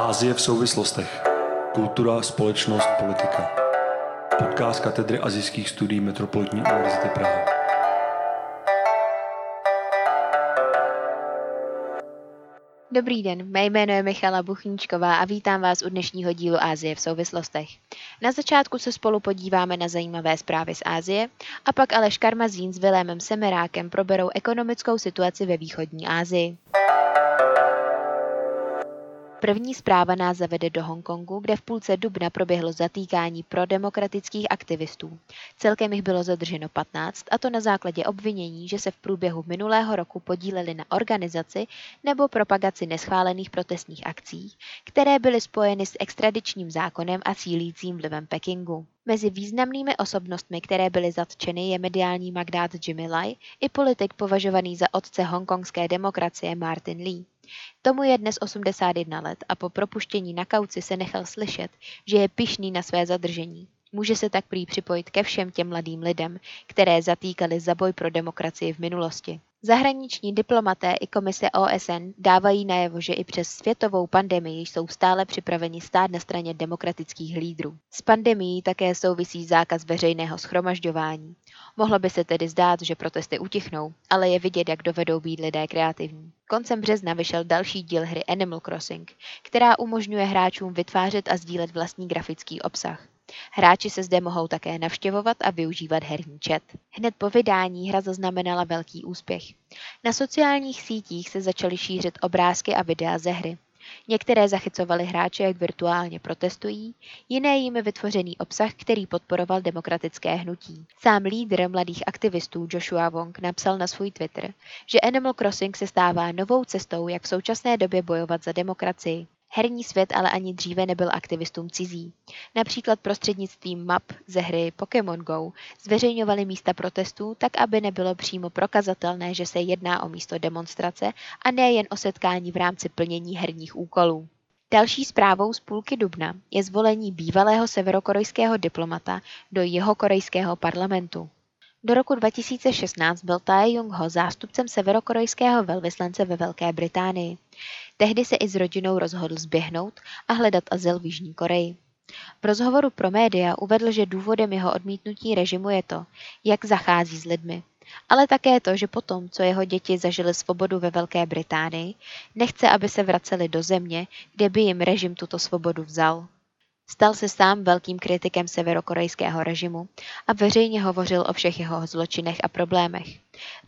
Ázie v souvislostech. Kultura, společnost, politika. Podcast katedry azijských studií Metropolitní univerzity Praha. Dobrý den, mé jméno je Michala Buchníčková a vítám vás u dnešního dílu Ázie v souvislostech. Na začátku se spolu podíváme na zajímavé zprávy z Ázie a pak Aleš Karmazín s Vilémem Semerákem proberou ekonomickou situaci ve východní Ázii. První zpráva nás zavede do Hongkongu, kde v půlce dubna proběhlo zatýkání pro demokratických aktivistů. Celkem jich bylo zadrženo 15, a to na základě obvinění, že se v průběhu minulého roku podíleli na organizaci nebo propagaci neschválených protestních akcí, které byly spojeny s extradičním zákonem a sílícím vlivem Pekingu. Mezi významnými osobnostmi, které byly zatčeny, je mediální magdát Jimmy Lai i politik považovaný za otce hongkongské demokracie Martin Lee. Tomu je dnes 81 let a po propuštění na kauci se nechal slyšet, že je pišný na své zadržení. Může se tak prý připojit ke všem těm mladým lidem, které zatýkali za boj pro demokracii v minulosti. Zahraniční diplomaté i komise OSN dávají najevo, že i přes světovou pandemii jsou stále připraveni stát na straně demokratických lídrů. S pandemií také souvisí zákaz veřejného schromažďování. Mohlo by se tedy zdát, že protesty utichnou, ale je vidět, jak dovedou být lidé kreativní. Koncem března vyšel další díl hry Animal Crossing, která umožňuje hráčům vytvářet a sdílet vlastní grafický obsah. Hráči se zde mohou také navštěvovat a využívat herní chat. Hned po vydání hra zaznamenala velký úspěch. Na sociálních sítích se začaly šířit obrázky a videa ze hry. Některé zachycovaly hráče, jak virtuálně protestují, jiné jimi vytvořený obsah, který podporoval demokratické hnutí. Sám lídr mladých aktivistů Joshua Wong napsal na svůj Twitter, že Animal Crossing se stává novou cestou, jak v současné době bojovat za demokracii. Herní svět ale ani dříve nebyl aktivistům cizí. Například prostřednictvím map ze hry Pokémon Go zveřejňovali místa protestů tak, aby nebylo přímo prokazatelné, že se jedná o místo demonstrace a ne jen o setkání v rámci plnění herních úkolů. Další zprávou z půlky dubna je zvolení bývalého severokorejského diplomata do jeho korejského parlamentu. Do roku 2016 byl Tae Jung-ho zástupcem severokorejského velvyslance ve Velké Británii. Tehdy se i s rodinou rozhodl zběhnout a hledat azyl v Jižní Koreji. V rozhovoru pro média uvedl, že důvodem jeho odmítnutí režimu je to, jak zachází s lidmi, ale také to, že potom, co jeho děti zažili svobodu ve Velké Británii, nechce, aby se vraceli do země, kde by jim režim tuto svobodu vzal. Stal se sám velkým kritikem severokorejského režimu a veřejně hovořil o všech jeho zločinech a problémech.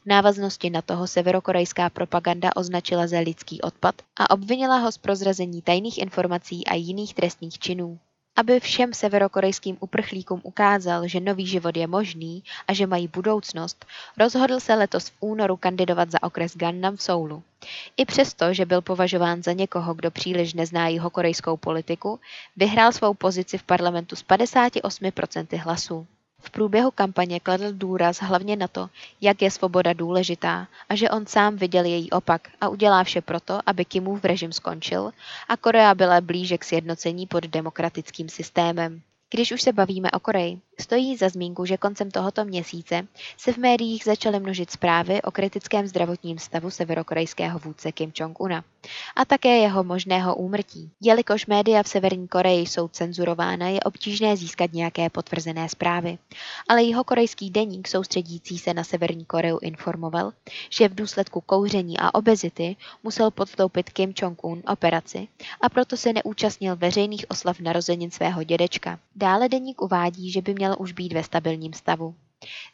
V návaznosti na toho severokorejská propaganda označila za lidský odpad a obvinila ho z prozrazení tajných informací a jiných trestných činů. Aby všem severokorejským uprchlíkům ukázal, že nový život je možný a že mají budoucnost, rozhodl se letos v únoru kandidovat za okres Gannam v Soulu. I přesto, že byl považován za někoho, kdo příliš nezná jeho korejskou politiku, vyhrál svou pozici v parlamentu s 58% hlasů. V průběhu kampaně kladl důraz hlavně na to, jak je svoboda důležitá a že on sám viděl její opak a udělá vše proto, aby Kimův režim skončil a Korea byla blíže k sjednocení pod demokratickým systémem. Když už se bavíme o Koreji, stojí za zmínku, že koncem tohoto měsíce se v médiích začaly množit zprávy o kritickém zdravotním stavu severokorejského vůdce Kim Jong-una a také jeho možného úmrtí. Jelikož média v Severní Koreji jsou cenzurována, je obtížné získat nějaké potvrzené zprávy. Ale jeho korejský deník soustředící se na Severní Koreu informoval, že v důsledku kouření a obezity musel podstoupit Kim Jong-un operaci a proto se neúčastnil veřejných oslav narozenin svého dědečka. Dále deník uvádí, že by měl už být ve stabilním stavu.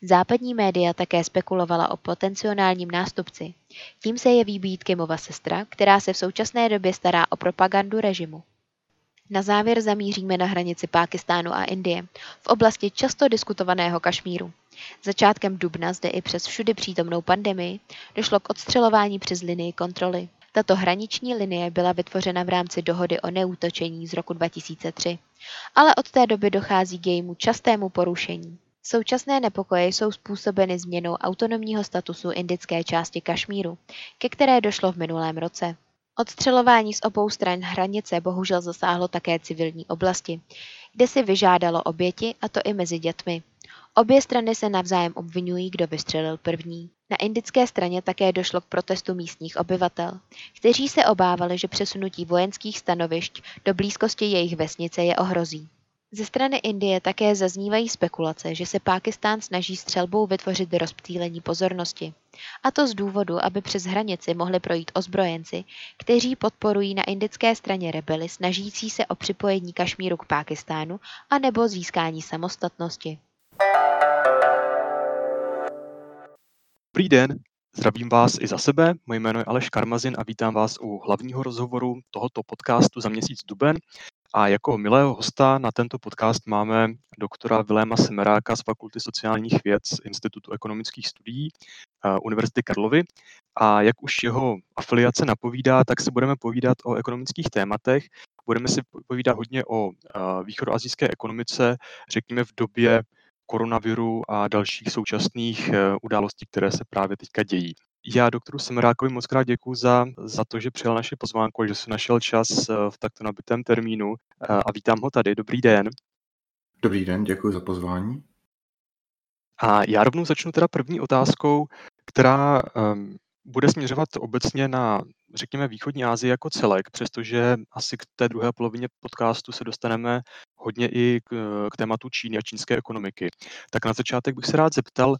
Západní média také spekulovala o potenciálním nástupci. Tím se jeví být Kimova sestra, která se v současné době stará o propagandu režimu. Na závěr zamíříme na hranici Pákistánu a Indie, v oblasti často diskutovaného Kašmíru. Začátkem dubna zde i přes všudy přítomnou pandemii došlo k odstřelování přes linii kontroly. Tato hraniční linie byla vytvořena v rámci dohody o neútočení z roku 2003, ale od té doby dochází k jejímu častému porušení. Současné nepokoje jsou způsobeny změnou autonomního statusu indické části Kašmíru, ke které došlo v minulém roce. Odstřelování z obou stran hranice bohužel zasáhlo také civilní oblasti, kde si vyžádalo oběti, a to i mezi dětmi. Obě strany se navzájem obvinují, kdo vystřelil první. Na indické straně také došlo k protestu místních obyvatel, kteří se obávali, že přesunutí vojenských stanovišť do blízkosti jejich vesnice je ohrozí. Ze strany Indie také zaznívají spekulace, že se Pákistán snaží střelbou vytvořit rozptýlení pozornosti. A to z důvodu, aby přes hranici mohli projít ozbrojenci, kteří podporují na indické straně rebely snažící se o připojení Kašmíru k Pákistánu a nebo získání samostatnosti. Dobrý den, zdravím vás i za sebe. Moje jméno je Aleš Karmazin a vítám vás u hlavního rozhovoru tohoto podcastu za měsíc duben. A jako milého hosta na tento podcast máme doktora Viléma Semeráka z Fakulty sociálních věd z Institutu ekonomických studií uh, Univerzity Karlovy. A jak už jeho afiliace napovídá, tak se budeme povídat o ekonomických tématech. Budeme si povídat hodně o uh, východoazijské ekonomice, řekněme v době koronaviru a dalších současných uh, událostí, které se právě teďka dějí. Já doktoru Semerákovi moc krát děkuji za, za to, že přijal naši pozvánku a že se našel čas eh, v takto nabitém termínu eh, a vítám ho tady. Dobrý den. Dobrý den, děkuji za pozvání. A já rovnou začnu teda první otázkou, která um, bude směřovat obecně na, řekněme, východní Asii jako celek, přestože asi k té druhé polovině podcastu se dostaneme hodně i k, k tématu Číny a čínské ekonomiky. Tak na začátek bych se rád zeptal,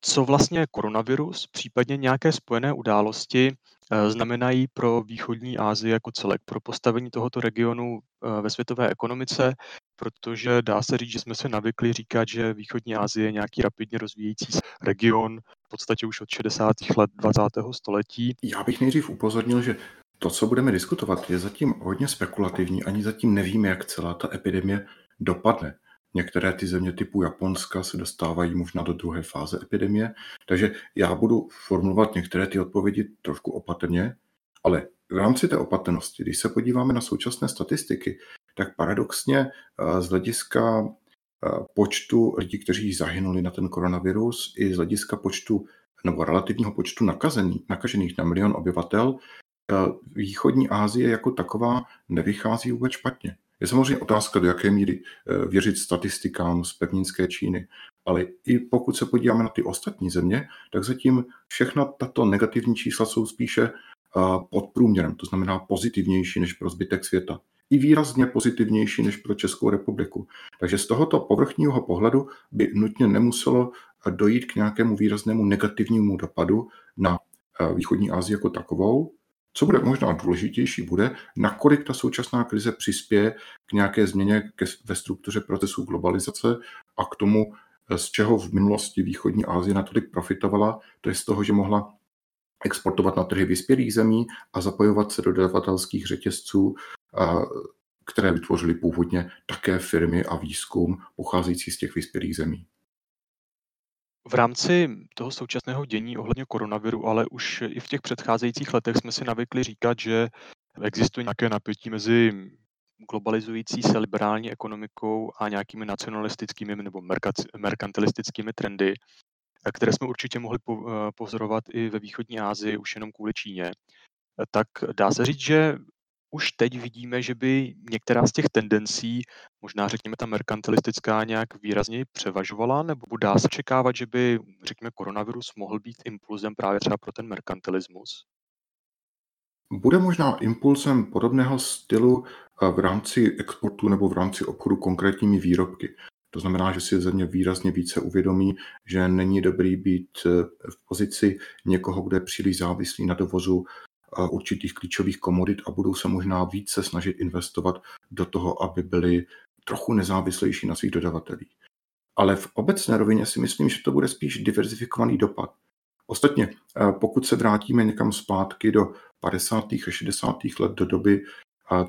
co vlastně koronavirus, případně nějaké spojené události eh, znamenají pro východní Asii jako celek, pro postavení tohoto regionu eh, ve světové ekonomice, protože dá se říct, že jsme se navykli říkat, že východní Asie je nějaký rapidně rozvíjející region v podstatě už od 60. let 20. století. Já bych nejdřív upozornil, že to, co budeme diskutovat, je zatím hodně spekulativní, ani zatím nevíme, jak celá ta epidemie dopadne. Některé ty země typu Japonska se dostávají možná do druhé fáze epidemie, takže já budu formulovat některé ty odpovědi trošku opatrně, ale v rámci té opatrnosti, když se podíváme na současné statistiky, tak paradoxně eh, z hlediska eh, počtu lidí, kteří zahynuli na ten koronavirus, i z hlediska počtu nebo relativního počtu nakazených, nakažených na milion obyvatel, eh, východní Asie jako taková nevychází vůbec špatně. Je samozřejmě otázka, do jaké míry věřit statistikám z pevninské Číny, ale i pokud se podíváme na ty ostatní země, tak zatím všechna tato negativní čísla jsou spíše pod průměrem, to znamená pozitivnější než pro zbytek světa. I výrazně pozitivnější než pro Českou republiku. Takže z tohoto povrchního pohledu by nutně nemuselo eh, dojít k nějakému výraznému negativnímu dopadu na východní Asii jako takovou, co bude možná důležitější, bude, nakolik ta současná krize přispěje k nějaké změně ve struktuře procesu globalizace a k tomu, z čeho v minulosti východní Asie natolik profitovala, to je z toho, že mohla exportovat na trhy vyspělých zemí a zapojovat se do dodavatelských řetězců, které vytvořily původně také firmy a výzkum pocházející z těch vyspělých zemí. V rámci toho současného dění ohledně koronaviru, ale už i v těch předcházejících letech jsme si navykli říkat, že existuje nějaké napětí mezi globalizující se liberální ekonomikou a nějakými nacionalistickými nebo merkantilistickými trendy, které jsme určitě mohli pozorovat i ve východní Asii už jenom kvůli Číně. Tak dá se říct, že už teď vidíme, že by některá z těch tendencí, možná řekněme ta merkantilistická, nějak výrazně převažovala, nebo dá se čekávat, že by, řekněme, koronavirus mohl být impulzem právě třeba pro ten merkantilismus? Bude možná impulsem podobného stylu eh, v rámci exportu nebo v rámci obchodu konkrétními výrobky. To znamená, že si země výrazně více uvědomí, že není dobrý být eh, v pozici někoho, kde je příliš závislý na dovozu určitých klíčových komodit a budou se možná více snažit investovat do toho, aby byli trochu nezávislejší na svých dodavatelích. Ale v obecné rovině si myslím, že to bude spíš diverzifikovaný dopad. Ostatně, pokud se vrátíme někam zpátky do 50. a 60. let do doby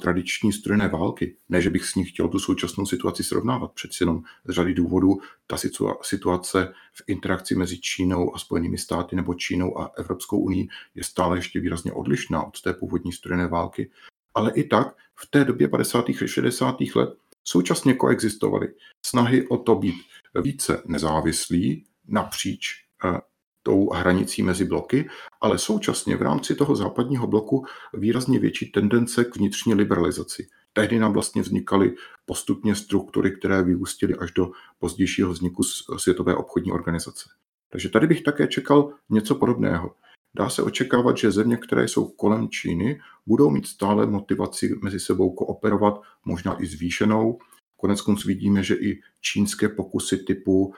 tradiční studené války. Ne, že bych s ní chtěl tu současnou situaci srovnávat, přeci jenom z řady důvodů ta situace v interakci mezi Čínou a Spojenými státy nebo Čínou a Evropskou unii je stále ještě výrazně odlišná od té původní studené války. Ale i tak v té době 50. a 60. let současně koexistovaly snahy o to být více nezávislí napříč eh, tou hranicí mezi bloky, ale současně v rámci toho západního bloku výrazně větší tendence k vnitřní liberalizaci. tehdy nám vlastně vznikaly postupně struktury, které vyústily až do pozdějšího vzniku Světové obchodní organizace. Takže tady bych také čekal něco podobného. Dá se očekávat, že země, které jsou kolem Číny, budou mít stále motivaci mezi sebou kooperovat, možná i zvýšenou. Konec konců vidíme, že i čínské pokusy typu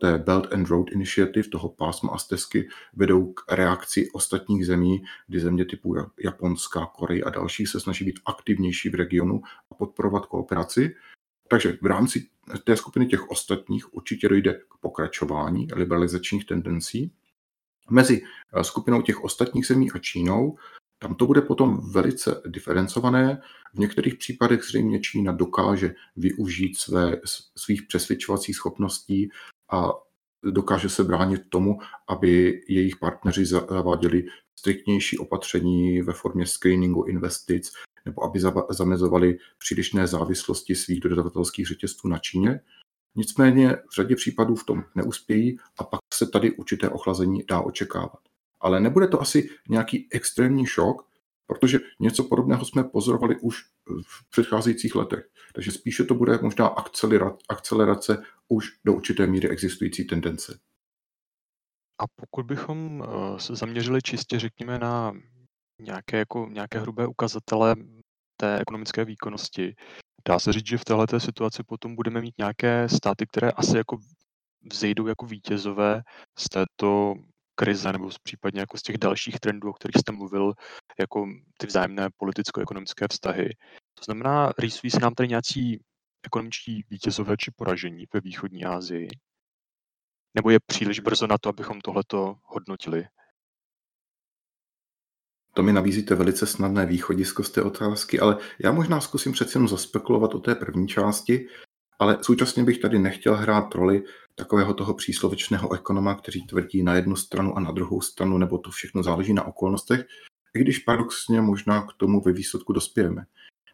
té Belt and Road Initiative, toho pásma a stezky, vedou k reakci ostatních zemí, kdy země typu Japonská, Korea a další se snaží být aktivnější v regionu a podporovat kooperaci. Takže v rámci té skupiny těch ostatních určitě dojde k pokračování liberalizačních tendencí. Mezi eh, skupinou těch ostatních zemí a Čínou, tam to bude potom velice diferencované. V některých případech zřejmě Čína dokáže využít své, svých přesvědčovacích schopností a dokáže se bránit tomu, aby jejich partneři zaváděli striktnější opatření ve formě screeningu investic nebo aby zamezovali přílišné závislosti svých dodavatelských řetězců na Číně. Nicméně v řadě případů v tom neuspějí a pak se tady určité ochlazení dá očekávat. Ale nebude to asi nějaký extrémní šok, protože něco podobného jsme pozorovali už v předcházejících letech. Takže spíše to bude možná akcelerace už do určité míry existující tendence. A pokud bychom eh, se zaměřili čistě, řekněme, na nějaké, jako, nějaké hrubé ukazatele té ekonomické výkonnosti, dá se říct, že v této situaci potom budeme mít nějaké státy, které asi jako vzejdou jako vítězové z této krize nebo případně jako z těch dalších trendů, o kterých jste mluvil, jako ty vzájemné politicko-ekonomické vztahy. To znamená, rýsují se nám tady nějací ekonomičtí vítězové či poražení ve východní Asii? Nebo je příliš brzo na to, abychom tohleto hodnotili? To mi nabízíte velice snadné východisko z té otázky, ale já možná zkusím přeci jenom zaspekulovat o té první části, ale současně bych tady nechtěl hrát roli takového toho příslovečného ekonoma, který tvrdí na jednu stranu a na druhou stranu, nebo to všechno záleží na okolnostech, i když paradoxně možná k tomu ve výsledku dospějeme.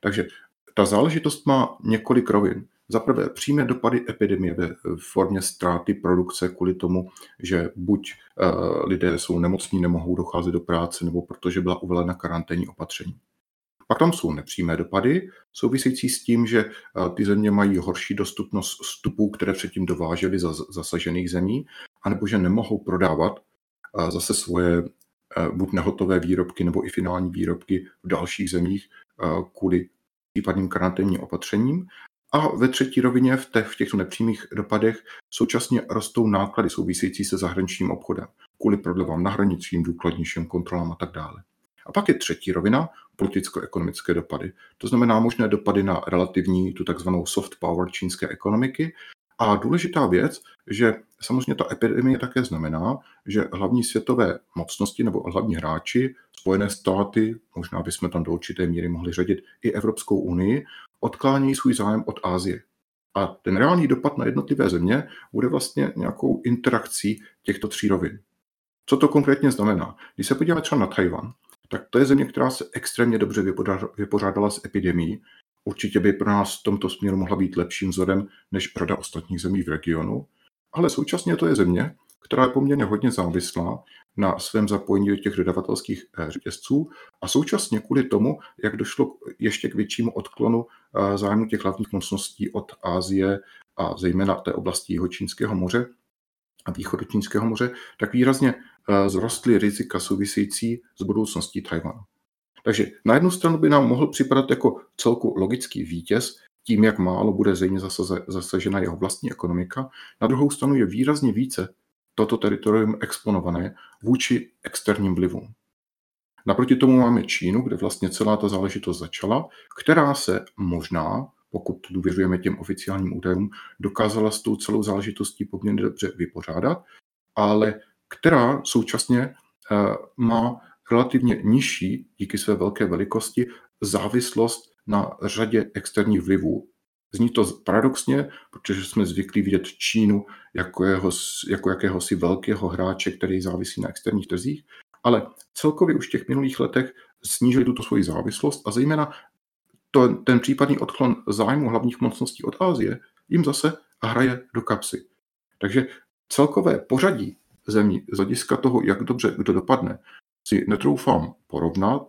Takže ta záležitost má několik rovin. Za prvé přímé dopady epidemie ve formě ztráty produkce kvůli tomu, že buď uh, lidé jsou nemocní, nemohou docházet do práce, nebo protože byla uvolena karanténní opatření. Pak tam jsou nepřímé dopady, související s tím, že uh, ty země mají horší dostupnost vstupů, které předtím dovážely za zasažených zemí, anebo že nemohou prodávat uh, zase svoje buď nehotové výrobky nebo i finální výrobky v dalších zemích kvůli případným karanténním opatřením a ve třetí rovině v, těch, v těchto nepřímých dopadech současně rostou náklady související se zahraničním obchodem kvůli prodlevám na hranicím, důkladnějším kontrolám a tak dále. A pak je třetí rovina, politicko-ekonomické dopady. To znamená možné dopady na relativní, tu takzvanou soft power čínské ekonomiky. A důležitá věc, že samozřejmě ta epidemie také znamená, že hlavní světové mocnosti nebo hlavní hráči, Spojené státy, možná bychom tam do určité míry mohli řadit i Evropskou unii, odklánějí svůj zájem od Ázie. A ten reálný dopad na jednotlivé země bude vlastně nějakou interakcí těchto tří rovin. Co to konkrétně znamená? Když se podíváme třeba na Tajvan, tak to je země, která se extrémně dobře vypořádala s epidemí. Určitě by pro nás v tomto směru mohla být lepším vzorem než řada ostatních zemí v regionu, ale současně to je země, která je poměrně hodně závislá na svém zapojení do těch dodavatelských eh, řetězců a současně kvůli tomu, jak došlo ještě k většímu odklonu eh, zájmu těch hlavních mocností od Ázie a zejména té oblasti Jihočínského moře a východočínského moře, tak výrazně eh, zrostly rizika související s budoucností Tajvanu. Takže na jednu stranu by nám mohl připadat jako celku logický vítěz, tím, jak málo bude zejmě zasažena jeho vlastní ekonomika. Na druhou stranu je výrazně více toto teritorium exponované vůči externím vlivům. Naproti tomu máme Čínu, kde vlastně celá ta záležitost začala, která se možná, pokud důvěřujeme těm oficiálním údajům, dokázala s tou celou záležitostí poměrně dobře vypořádat, ale která současně eh, má relativně nižší, díky své velké velikosti, závislost na řadě externích vlivů, Zní to paradoxně, protože jsme zvyklí vidět Čínu jako, jeho, jako jakéhosi velkého hráče, který závisí na externích trzích, ale celkově už v těch minulých letech snížili tuto svoji závislost a zejména to, ten případný odklon zájmu hlavních mocností od Ázie jim zase hraje do kapsy. Takže celkové pořadí zemí z hlediska toho, jak dobře kdo dopadne, si netroufám porovnat.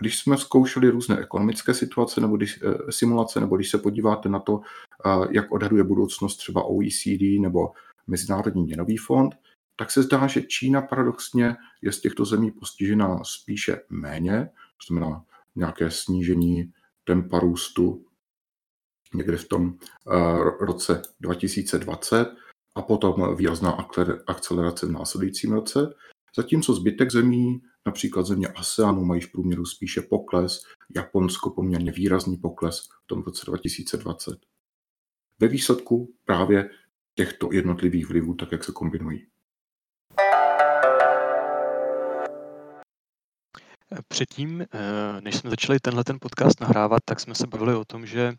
když jsme zkoušeli různé ekonomické situace nebo když, eh, simulace, nebo když se podíváte na to, eh, jak odhaduje budoucnost třeba OECD nebo Mezinárodní měnový fond, tak se zdá, že Čína paradoxně je z těchto zemí postižena spíše méně, to znamená nějaké snížení tempa růstu někde v tom roce 2020 a potom výrazná akcelerace v následujícím roce. Zatímco zbytek zemí, například země ASEANu, mají v průměru spíše pokles, Japonsko poměrně výrazný pokles v tom roce 2020. Ve výsledku právě těchto jednotlivých vlivů, tak jak se kombinují. Předtím, eh, než jsme začali tenhle ten podcast nahrávat, tak jsme se bavili o tom, že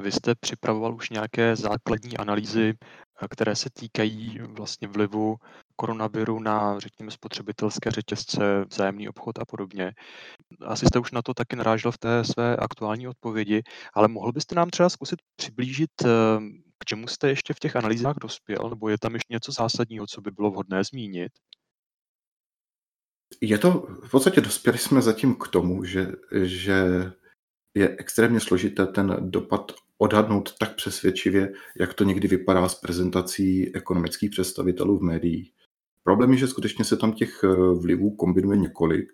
vy jste připravoval už nějaké základní analýzy, eh, které se týkají vlastně vlivu koronaviru na, řekněme, spotřebitelské řetězce, vzájemný obchod a podobně. Asi jste už na to taky narážel v té své aktuální odpovědi, ale mohl byste nám třeba zkusit přiblížit, eh, k čemu jste ještě v těch analýzách dospěl, nebo je tam ještě něco zásadního, co by bylo vhodné zmínit? Je to, v podstatě dospěli jsme zatím k tomu, že, že je extrémně složité ten dopad odhadnout tak přesvědčivě, jak to někdy vypadá s prezentací ekonomických představitelů v médiích. Problém je, že skutečně se tam těch eh, vlivů kombinuje několik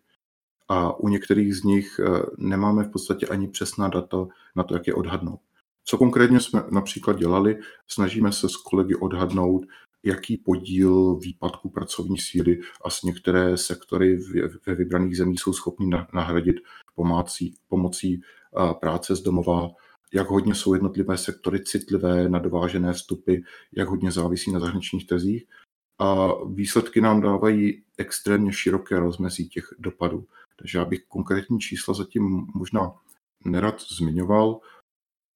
a u některých z nich eh, nemáme v podstatě ani přesná data na to, jak je odhadnout. Co konkrétně jsme například dělali, snažíme se s kolegy odhadnout, jaký podíl výpadku pracovní síly a s některé sektory ve vybraných zemích jsou schopni nahradit pomocí, pomocí práce z domova, jak hodně jsou jednotlivé sektory citlivé na dovážené vstupy, jak hodně závisí na zahraničních trzích. A výsledky nám dávají extrémně široké rozmezí těch dopadů. Takže já bych konkrétní čísla zatím možná nerad zmiňoval.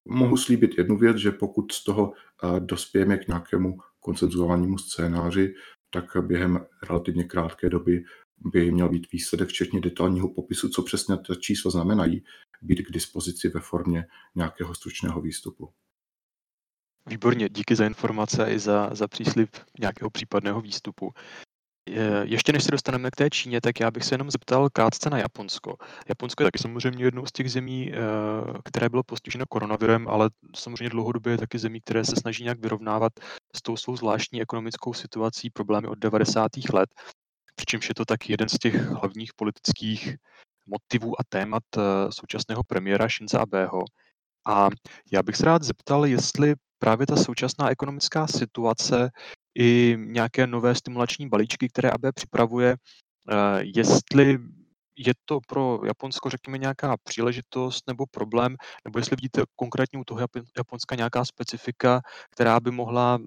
Mohu slíbit jednu věc, že pokud z toho dospějeme k nějakému koncenzuálnímu scénáři, tak během relativně krátké doby by měl být výsledek, včetně detailního popisu, co přesně ta čísla znamenají, být k dispozici ve formě nějakého stručného výstupu. Výborně, díky za informace i za, za příslip nějakého případného výstupu. Ještě než se dostaneme k té Číně, tak já bych se jenom zeptal krátce na Japonsko. Japonsko je taky samozřejmě jednou z těch zemí, eh, které bylo postiženo koronavirem, ale samozřejmě dlouhodobě je taky zemí, které se snaží nějak vyrovnávat s tou svou zvláštní ekonomickou situací, problémy od 90. let. Přičemž je to taky jeden z těch hlavních politických motivů a témat eh, současného premiéra Shinza Abeho. A já bych se rád zeptal, jestli právě ta současná ekonomická situace i nějaké nové stimulační balíčky, které AB připravuje, eh, jestli je to pro Japonsko, řekněme, nějaká příležitost nebo problém, nebo jestli vidíte konkrétně u toho Japonska nějaká specifika, která by mohla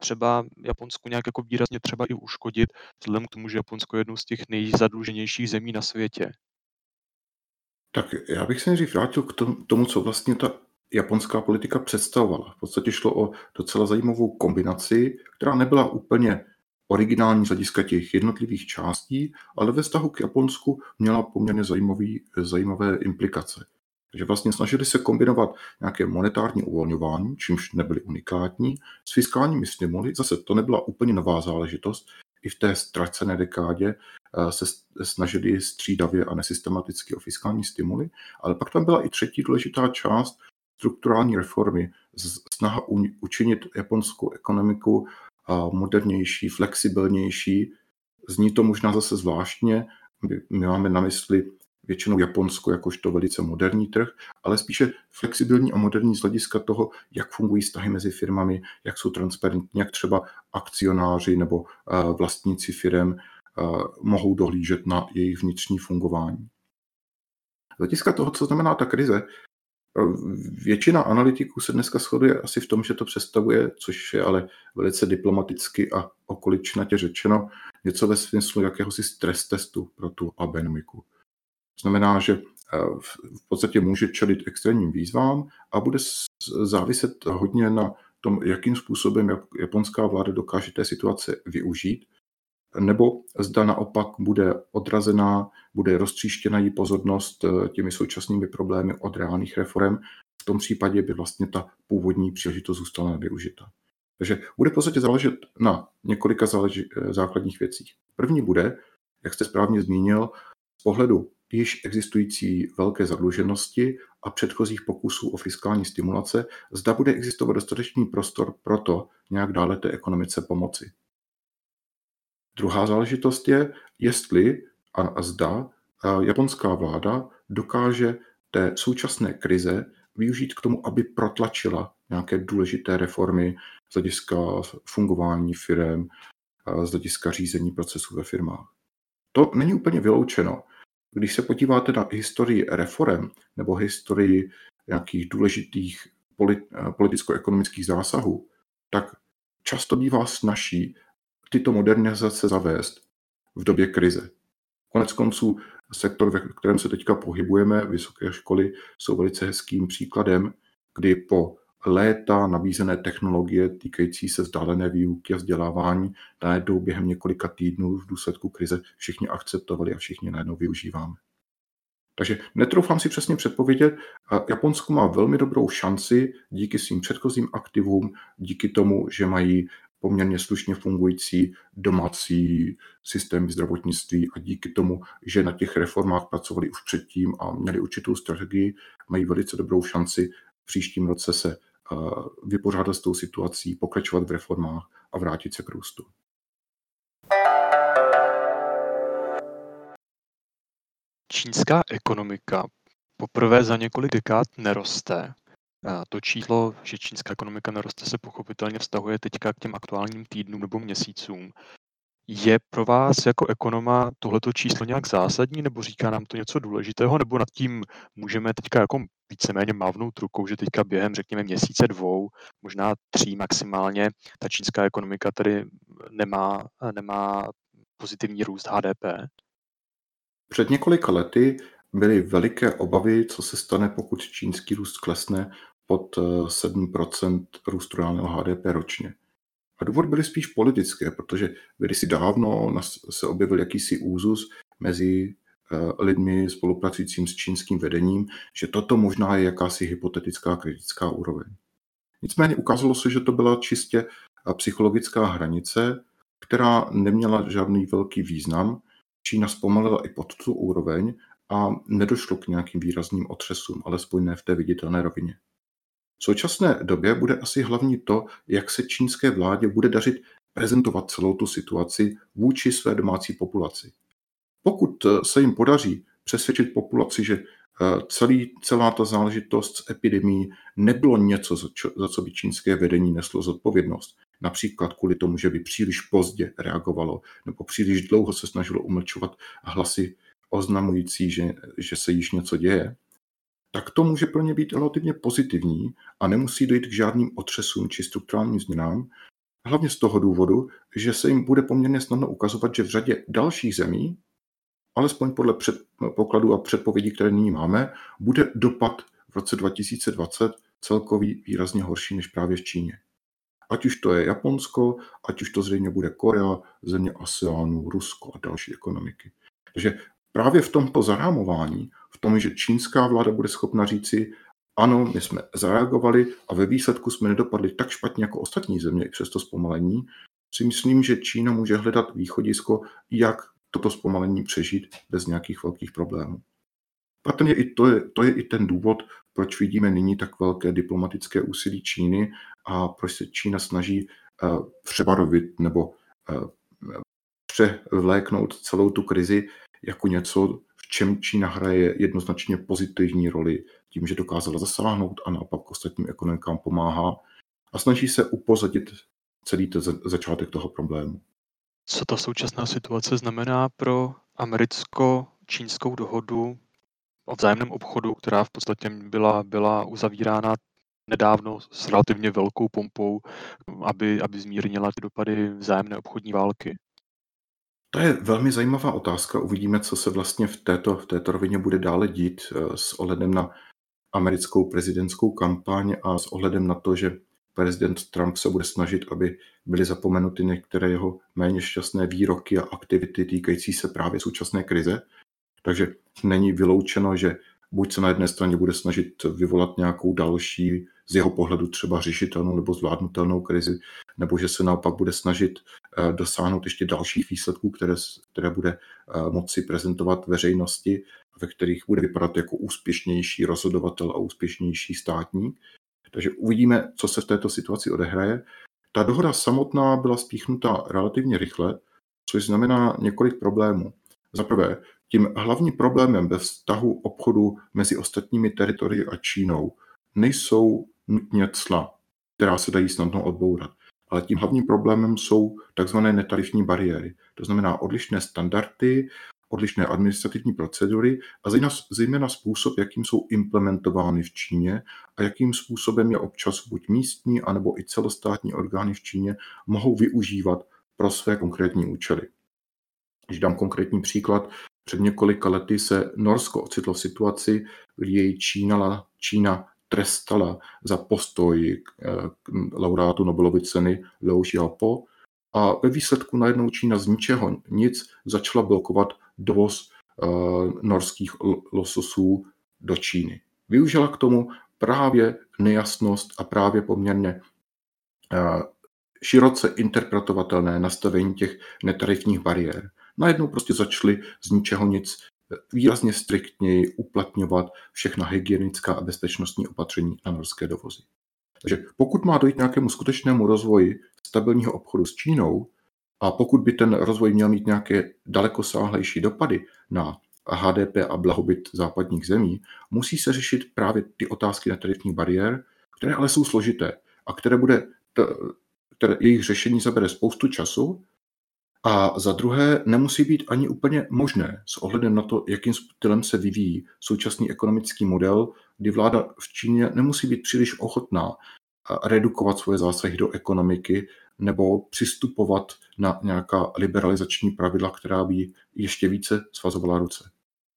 třeba Japonsku nějak jako výrazně třeba i uškodit, vzhledem k tomu, že Japonsko je jednou z těch nejzadluženějších zemí na světě. Tak já bych se nejdřív vrátil k tomu, co vlastně ta japonská politika představovala. V podstatě šlo o docela zajímavou kombinaci, která nebyla úplně originální z hlediska těch jednotlivých částí, ale ve vztahu k Japonsku měla poměrně zajímavý, zajímavé implikace. Takže vlastně snažili se kombinovat nějaké monetární uvolňování, čímž nebyly unikátní, s fiskálními stimuly. Zase to nebyla úplně nová záležitost. I v té ztracené dekádě eh, se snažili střídavě a nesystematicky o fiskální stimuly, ale pak tam byla i třetí důležitá část, strukturální reformy, snaha učinit japonskou ekonomiku modernější, flexibilnější. Zní to možná zase zvláštně, my máme na mysli většinou Japonsko jakožto velice moderní trh, ale spíše flexibilní a moderní z hlediska toho, jak fungují vztahy mezi firmami, jak jsou transparentní, jak třeba akcionáři nebo vlastníci firm mohou dohlížet na jejich vnitřní fungování. Z hlediska toho, co znamená ta krize, Většina analytiků se dneska shoduje asi v tom, že to představuje, což je ale velice diplomaticky a okoličnatě řečeno, něco ve smyslu jakéhosi stres testu pro tu abenomiku. Znamená, že eh, v podstatě může čelit extrémním výzvám a bude záviset hodně na tom, jakým způsobem japonská vláda dokáže té situace využít nebo zda naopak bude odrazená, bude roztříštěna její pozornost eh, těmi současnými problémy od reálných reform. V tom případě by vlastně ta původní příležitost zůstala nevyužita. Takže bude v podstatě záležet na několika záleži- eh, základních věcích. První bude, jak jste správně zmínil, z pohledu již existující velké zadluženosti a předchozích pokusů o fiskální stimulace, zda bude existovat dostatečný prostor pro to nějak dále té ekonomice pomoci. Druhá záležitost je, jestli a zda japonská vláda dokáže té současné krize využít k tomu, aby protlačila nějaké důležité reformy z hlediska fungování firm, z hlediska řízení procesů ve firmách. To není úplně vyloučeno. Když se podíváte na historii reform nebo historii nějakých důležitých politicko-ekonomických zásahů, tak často bývá snaží tyto modernizace zavést v době krize. Konec konců sektor, ve kterém se teďka pohybujeme, vysoké školy, jsou velice hezkým příkladem, kdy po léta nabízené technologie týkající se vzdálené výuky a vzdělávání najednou během několika týdnů v důsledku krize všichni akceptovali a všichni najednou využíváme. Takže netroufám si přesně předpovědět, Japonsko má velmi dobrou šanci díky svým předchozím aktivům, díky tomu, že mají poměrně slušně fungující domácí systém zdravotnictví a díky tomu, že na těch reformách pracovali už předtím a měli určitou strategii, mají velice dobrou šanci v příštím roce se eh, vypořádat s tou situací, pokračovat v reformách a vrátit se k růstu. Čínská ekonomika poprvé za několik dekád neroste. To číslo, že čínská ekonomika naroste, se pochopitelně vztahuje teďka k těm aktuálním týdnům nebo měsícům. Je pro vás jako ekonoma tohleto číslo nějak zásadní, nebo říká nám to něco důležitého, nebo nad tím můžeme teďka jako víceméně mávnout rukou, že teďka během, řekněme, měsíce dvou, možná tří maximálně, ta čínská ekonomika tady nemá, nemá pozitivní růst HDP? Před několika lety byly veliké obavy, co se stane, pokud čínský růst klesne pod 7% eh, růstu reálného HDP ročně. A důvod byly spíš politické, protože si dávno se objevil jakýsi úzus mezi eh, lidmi spolupracujícím s čínským vedením, že toto možná je jakási hypotetická kritická úroveň. Nicméně ukázalo se, že to byla čistě eh, psychologická hranice, která neměla žádný velký význam. Čína zpomalila i pod tu úroveň a nedošlo k nějakým výrazným otřesům, alespoň ne v té viditelné rovině. V současné době bude asi hlavní to, jak se čínské vládě bude dařit prezentovat celou tu situaci vůči své domácí populaci. Pokud eh, se jim podaří přesvědčit populaci, že eh, celý, celá ta záležitost s epidemí nebylo něco, za, co by čínské vedení neslo zodpovědnost, například kvůli tomu, že by příliš pozdě reagovalo nebo příliš dlouho se snažilo umlčovat hlasy oznamující, že, že se již něco děje, tak to může pro ně být relativně pozitivní a nemusí dojít k žádným otřesům či strukturálním změnám, hlavně z toho důvodu, že se jim bude poměrně snadno ukazovat, že v řadě dalších zemí, alespoň podle předpokladů a předpovědí, které nyní máme, bude dopad v roce 2020 celkový výrazně horší než právě v Číně. Ať už to je Japonsko, ať už to zřejmě bude Korea, země ASEANu, Rusko a další ekonomiky. Takže právě v tomto zarámování, v tom, že čínská vláda bude schopna říci, ano, my jsme zareagovali a ve výsledku jsme nedopadli tak špatně jako ostatní země i přes to zpomalení, si myslím, že Čína může hledat východisko, jak toto zpomalení přežít bez nějakých velkých problémů. Patrně i to je, to je i ten důvod, proč vidíme nyní tak velké diplomatické úsilí Číny a proč se Čína snaží uh, přebarovit nebo uh, převléknout celou tu krizi jako něco, v čem Čína hraje jednoznačně pozitivní roli tím, že dokázala zasáhnout a naopak ostatním ekonomikám pomáhá a snaží se upozadit celý ten začátek toho problému. Co ta současná situace znamená pro americko-čínskou dohodu o vzájemném obchodu, která v podstatě byla, byla uzavírána nedávno s relativně velkou pompou, aby, aby zmírnila ty dopady vzájemné obchodní války? To je velmi zajímavá otázka. Uvidíme, co se vlastně v této, v této rovině bude dále dít eh, s ohledem na americkou prezidentskou kampaň a s ohledem na to, že prezident Trump se bude snažit, aby byly zapomenuty některé jeho méně šťastné výroky a aktivity týkající se právě současné krize. Takže není vyloučeno, že buď se na jedné straně bude snažit vyvolat nějakou další z jeho pohledu třeba řešitelnou nebo zvládnutelnou krizi, nebo že se naopak bude snažit eh, dosáhnout ještě dalších výsledků, které, které bude eh, moci prezentovat veřejnosti, ve kterých bude vypadat jako úspěšnější rozhodovatel a úspěšnější státník. Takže uvidíme, co se v této situaci odehraje. Ta dohoda samotná byla spíchnuta relativně rychle, což znamená několik problémů. Za prvé, tím hlavním problémem ve vztahu obchodu mezi ostatními teritorii a Čínou nejsou nutně cla, která se dají snadno odbourat. Ale tím hlavním problémem jsou tzv. netarifní bariéry. To znamená odlišné standardy, odlišné administrativní procedury a zejména způsob, jakým jsou implementovány v Číně a jakým způsobem je občas buď místní, anebo i celostátní orgány v Číně mohou využívat pro své konkrétní účely. Když dám konkrétní příklad, před několika lety se Norsko ocitlo v situaci, kdy jej Čína, Čína trestala za postoj eh, laureátu Nobelovy ceny Liu Xiaopo a ve výsledku najednou Čína z ničeho nic začala blokovat dovoz uh, norských lososů do Číny. Využila k tomu právě nejasnost a právě poměrně uh, široce interpretovatelné nastavení těch netarifních bariér. Najednou prostě začali z ničeho nic výrazně striktněji uplatňovat všechna hygienická a bezpečnostní opatření na norské dovozy. Takže pokud má dojít nějakému skutečnému rozvoji stabilního obchodu s Čínou a pokud by ten rozvoj měl mít nějaké dalekosáhlejší dopady na HDP a blahobyt západních zemí, musí se řešit právě ty otázky netarifních bariér, které ale jsou složité a které bude, které jejich řešení zabere spoustu času a za druhé, nemusí být ani úplně možné s ohledem na to, jakým stylem se vyvíjí současný ekonomický model, kdy vláda v Číně nemusí být příliš ochotná redukovat svoje zásahy do ekonomiky nebo přistupovat na nějaká liberalizační pravidla, která by ještě více svazovala ruce.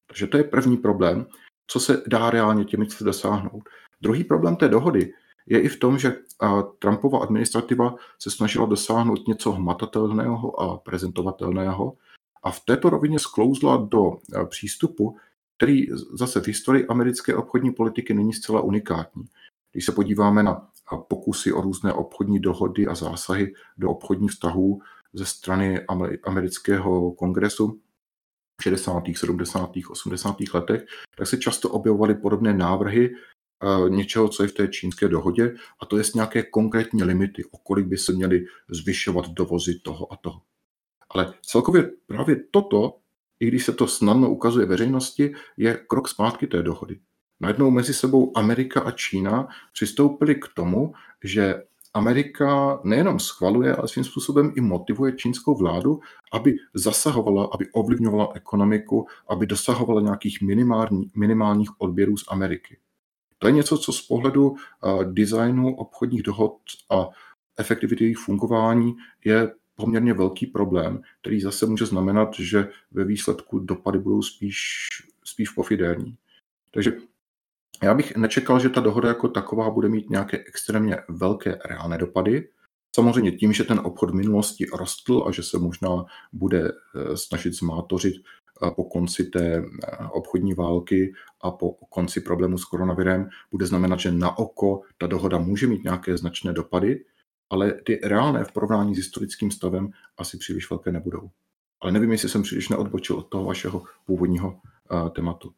Takže to je první problém, co se dá reálně těmi dosáhnout. Druhý problém té dohody je i v tom, že Trumpova administrativa se snažila dosáhnout něco hmatatelného a prezentovatelného a v této rovině sklouzla do přístupu, který zase v historii americké obchodní politiky není zcela unikátní. Když se podíváme na pokusy o různé obchodní dohody a zásahy do obchodních vztahů ze strany amerického kongresu v 60., 70., 80. letech, tak se často objevovaly podobné návrhy, něčeho, co je v té čínské dohodě, a to je nějaké konkrétní limity, o kolik by se měly zvyšovat dovozy toho a toho. Ale celkově právě toto, i když se to snadno ukazuje veřejnosti, je krok zpátky té dohody. Najednou mezi sebou Amerika a Čína přistoupili k tomu, že Amerika nejenom schvaluje, ale svým způsobem i motivuje čínskou vládu, aby zasahovala, aby ovlivňovala ekonomiku, aby dosahovala nějakých minimální, minimálních odběrů z Ameriky. To je něco, co z pohledu designu obchodních dohod a efektivity jejich fungování je poměrně velký problém, který zase může znamenat, že ve výsledku dopady budou spíš, spíš pofidérní. Takže já bych nečekal, že ta dohoda jako taková bude mít nějaké extrémně velké reálné dopady. Samozřejmě tím, že ten obchod v minulosti rostl a že se možná bude e, snažit zmátořit po konci té eh, obchodní války a po konci problému s koronavirem bude znamenat, že na oko ta dohoda může mít nějaké značné dopady, ale ty reálné v porovnání s historickým stavem asi příliš velké nebudou. Ale nevím, jestli jsem příliš neodbočil od toho vašeho původního uh, tématu.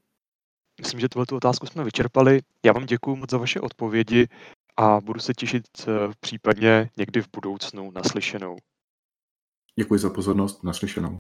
Myslím, že tuhle otázku jsme vyčerpali. Já vám děkuji moc za vaše odpovědi a budu se těšit uh, případně někdy v budoucnu naslyšenou. Děkuji za pozornost, naslyšenou.